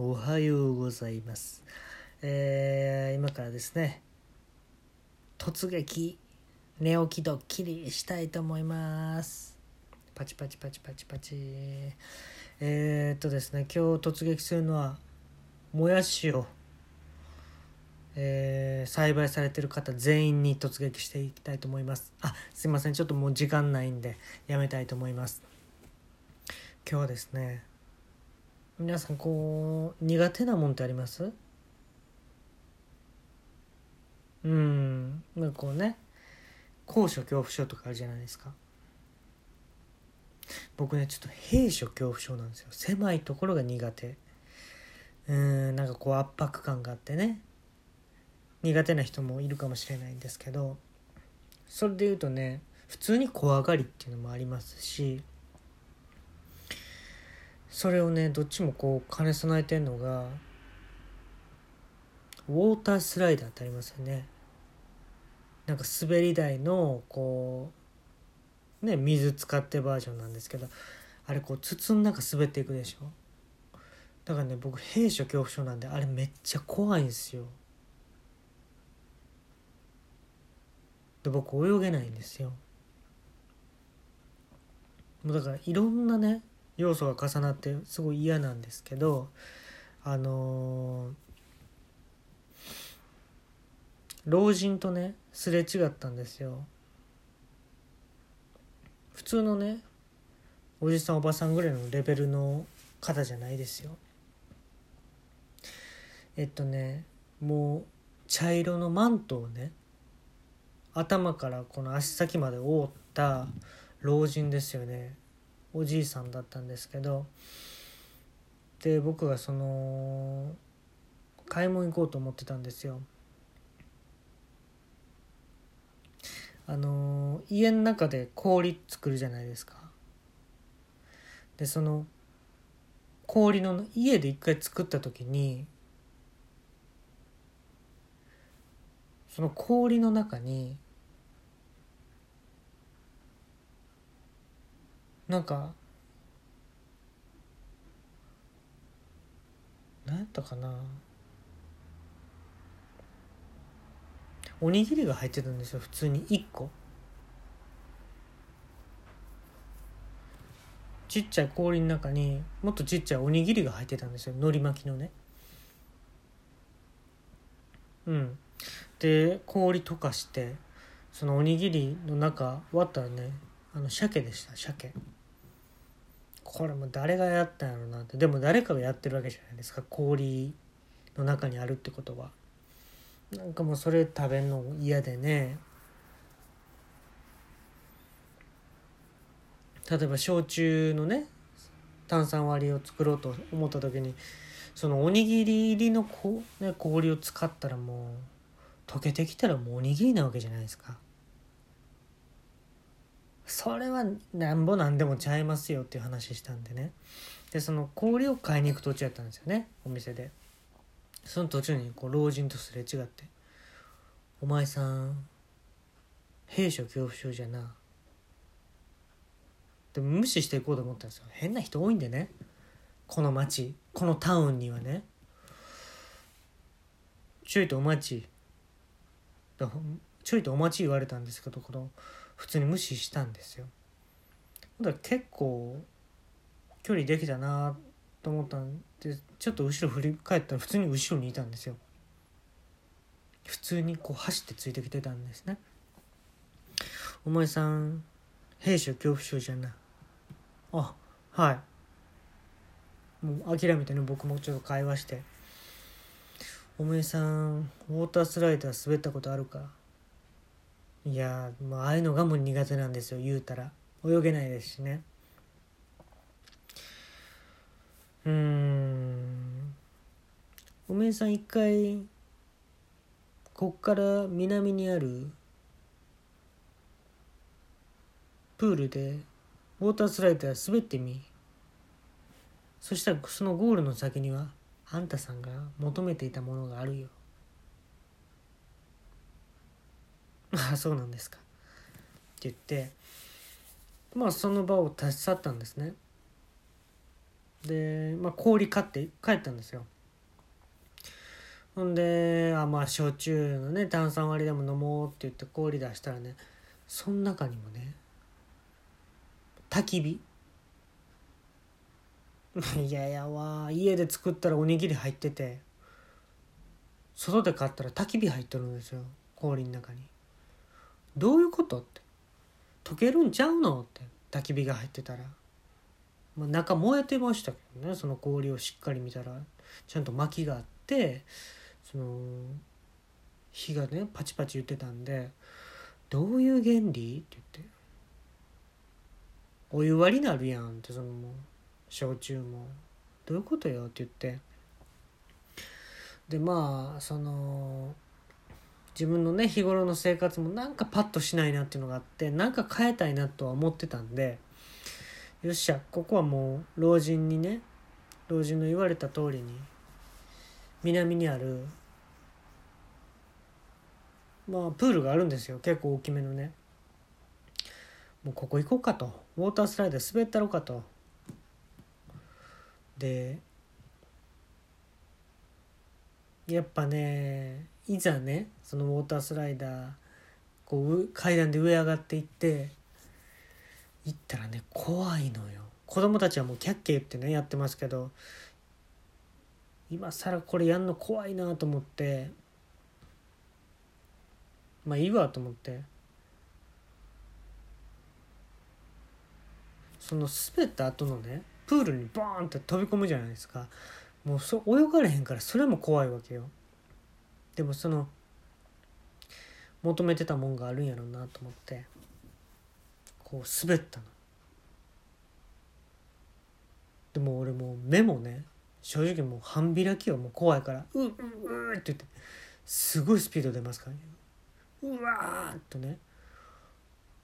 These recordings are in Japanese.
おはようございます。えー今からですね、突撃、寝起きドッキリしたいと思います。パチパチパチパチパチ。えー、っとですね、今日突撃するのは、もやしを、えー栽培されてる方全員に突撃していきたいと思います。あ、すいません、ちょっともう時間ないんで、やめたいと思います。今日はですね、皆さんこう苦手なもんってあります？うん。なんかこうね。高所恐怖症とかあるじゃないですか。僕ねちょっと閉所恐怖症なんですよ。狭いところが苦手。うんなんかこう圧迫感があってね。苦手な人もいるかもしれないんですけど。それで言うとね普通に怖がりっていうのもありますし。それをねどっちもこう兼ね備えてんのがウォータースライダーってありますよね。なんか滑り台のこうね水使ってバージョンなんですけどあれこう筒の中滑っていくでしょ。だからね僕閉所恐怖症なんであれめっちゃ怖いんですよ。で僕泳げないんですよ。もうだからいろんなね要素が重なってすごい嫌なんですけどあのー老人とねすれ違ったんですよ。普通のねおじさんおばさんぐらいのレベルの方じゃないですよ。えっとねもう茶色のマントをね頭からこの足先まで覆った老人ですよね。おじいさんだったんですけどで僕がその買い物行こうと思ってたんですよ。あの家の中で氷作るじゃないですか。でその氷の家で一回作った時にその氷の中になんか何やったかな。おにぎりが入ってたんですよ普通に。1個。ちっちゃい氷の中にもっとちっちゃいおにぎりが入ってたんですよ海苔巻きのね。うん。で氷溶かしてそのおにぎりの中割ったらねあの鮭でした鮭。これも誰がやったんやろうなって。でも誰かがやってるわけじゃないですか。氷の中にあるってことは。なんかもうそれ食べんの嫌でね。例えば焼酎のね炭酸割りを作ろうと思った時にそのおにぎり入りのこ、ね、氷を使ったらもう溶けてきたらもうおにぎりなわけじゃないですか。それはなんぼなんでもちゃいますよっていう話したんでね。でその氷を買いに行く途中やったんですよね。お店で。その途中にこう老人とすれ違って「お前さん閉所恐怖症じゃな」で無視していこうと思ったんですよ。変な人多いんでね。この町このタウンにはね。ちょいとお待ち。ちょいとお待ち言われたんですけどこの普通に無視したんですよ。だから結構距離できたなと思ったんでちょっと後ろ振り返ったら普通に後ろにいたんですよ。普通にこう走ってついてきてたんですね。お前さん兵所恐怖症じゃなあはい。もう諦めてね僕もちょっと会話して。お前さんウォータースライダー滑ったことあるか？いやもうああいうのがもう苦手なんですよ言うたら。泳げないですしね。うん。おめえさん一回こっから南にあるプールでウォータースライダー滑ってみ。そしたらそのゴールの先にはあんたさんが求めていたものがあるよ。ああそうなんですか。って言ってまあその場を立ち去ったんですね。で、まあ、氷買って帰ったんですよ。ほんであまあ焼酎のね炭酸割りでも飲もうって言って氷出したらねその中にもね焚き火。いややわ家で作ったらおにぎり入ってて外で買ったら焚き火入っとるんですよ氷の中に。どういうことって。溶けるんちゃうのって焚き火が入ってたら、まあ、中燃えてましたけどね。その氷をしっかり見たら。ちゃんと薪があってその火がねパチパチ言ってたんで「どういう原理?」って言って「お湯割りになるやん」ってその焼酎も「どういうことよ?」って言って。でまあその自分のね日頃の生活もなんかパッとしないなっていうのがあってなんか変えたいなとは思ってたんでよっしゃここはもう老人にね老人の言われた通りに南にあるまあプールがあるんですよ結構大きめのね。もうここ行こうかと。ウォータースライダー滑ったろうかと。でやっぱねいざねそのウォータースライダーこう階段で上上がっていって行ったらね怖いのよ。子供たちはもうキャッキャ言ってねやってますけど今更これやんの怖いなと思ってまあいいわと思ってその滑った後のねプールにボーンって飛び込むじゃないですか。もうそ泳がれへんからそれも怖いわけよ。でもその求めてたもんがあるんやろうなと思ってこう滑ったの。でも俺もう目もね正直もう半開きはもう怖いから「うううって言ってすごいスピード出ますからね。うわーっとね。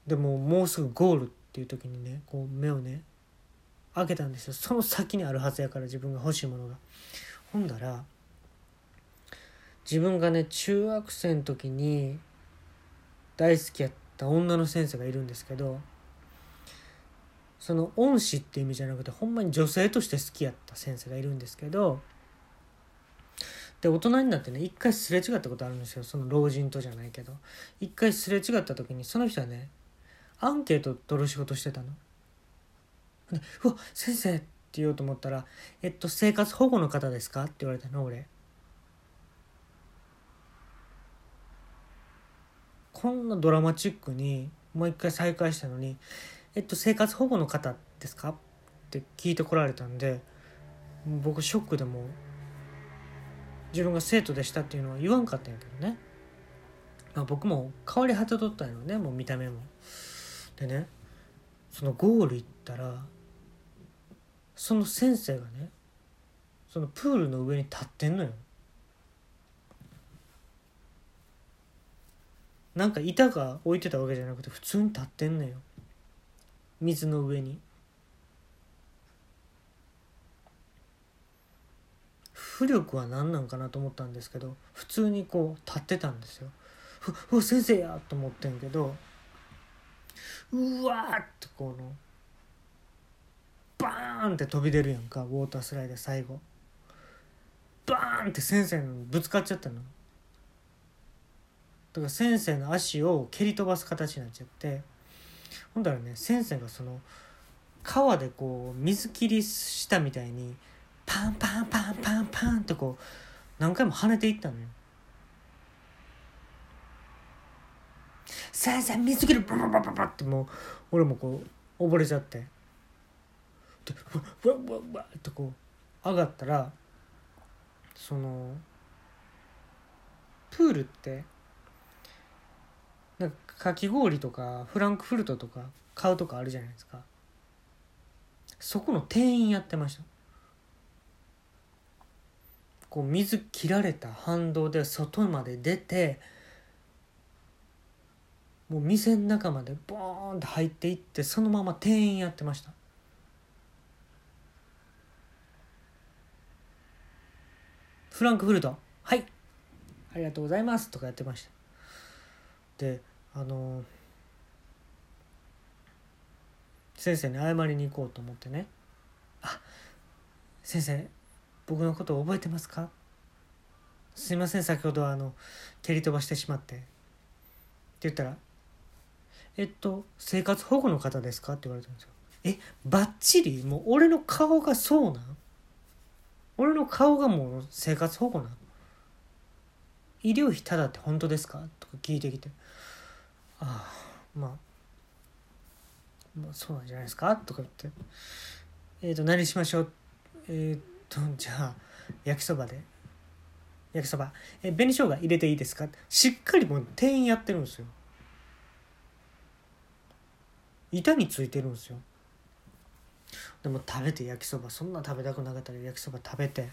でももうすぐゴールっていう時にねこう目をね開けたんですよ。その先にあるはずやから自分が欲しいものが。ほんだら自分がね中学生の時に大好きやった女の先生がいるんですけどその恩師っていう意味じゃなくてほんまに女性として好きやった先生がいるんですけどで大人になってね一回すれ違ったことあるんですよその老人とじゃないけど一回すれ違った時にその人はねアンケート取る仕事してたの。でうわ先生って言おうと思ったら「えっと生活保護の方ですか?」って言われたの俺。こんなドラマチックにもう一回再会したのに「えっと生活保護の方ですか?」って聞いてこられたんで僕ショックでも自分が生徒でしたっていうのは言わんかったんやけどね、まあ、僕も変わり果てとったんやろねもう見た目も。でねそのゴール行ったらその先生がねそのプールの上に立ってんのよ。なんか板が置いてたわけじゃなくて普通に立ってんのよ。水の上に。浮力は何なんかなと思ったんですけど普通にこう立ってたんですよ。うわ先生やと思ってんけどうわーってこのバーンって飛び出るやんかウォータースライダー最後。バーンって先生のぶつかっちゃったの。だから先生の足を蹴り飛ばす形になっちゃってほんだらね先生がその川でこう水切りしたみたいにパンパンパンパンパンってこう何回も跳ねていったのよ。先生水切りバババババってもう俺もこう溺れちゃってでわわわわってこう上がったらそのプールってかき氷とかフランクフルトとか買うとかあるじゃないですか。そこの店員やってました。こう水切られた反動で外まで出てもう店の中までボーンって入っていってそのまま店員やってました。フランクフルトはいありがとうございますとかやってました。であの先生に謝りに行こうと思ってね。あ先生僕のことを覚えてますか？すいません先ほどあの蹴り飛ばしてしまって」って言ったら「えっと生活保護の方ですか?」って言われたんですよ。えバッチリ？もう俺の顔がそうなん？俺の顔がもう生活保護なん？医療費ただって本当ですか？とか聞いてきて。ああまあまあそうなんじゃないですか？とか言って。えっ、ー、と何しましょう？えっ、ー、とじゃあ焼きそばで。焼きそば。え紅生姜入れていいですか？しっかりもう店員やってるんですよ。板についてるんですよ。でも食べて焼きそば。そんな食べたくなかったら焼きそば食べて。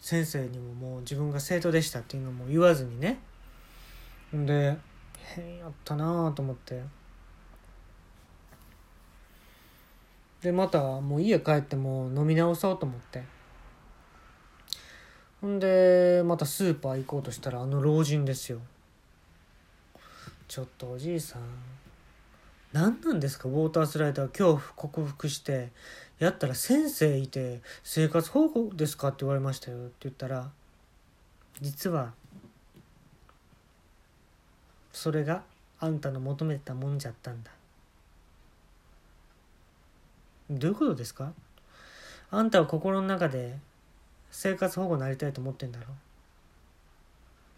先生にももう自分が生徒でしたっていうのも言わずにね。で変やったなあと思って。でまたもう家帰っても飲み直そうと思って。ほんでまたスーパー行こうとしたらあの老人ですよ。ちょっとおじいさん何なんですか？ウォータースライダー恐怖克服してやったら先生いて生活保護ですか？って言われましたよ。って言ったら実はそれがあんたの求めてたもんじゃったんだ。どういうことですか？あんたは心の中で生活保護になりたいと思ってんだろ？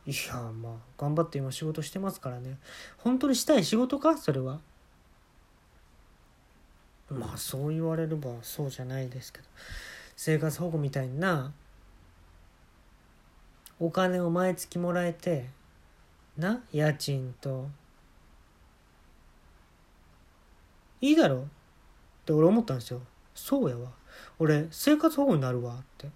いやまあ頑張って今仕事してますからね。本当にしたい仕事か？それは。まあそう言われればそうじゃないですけど。生活保護みたいになお金を毎月もらえてな家賃と。いいだろ？って俺思ったんですよ。そうやわ。俺生活保護になるわって。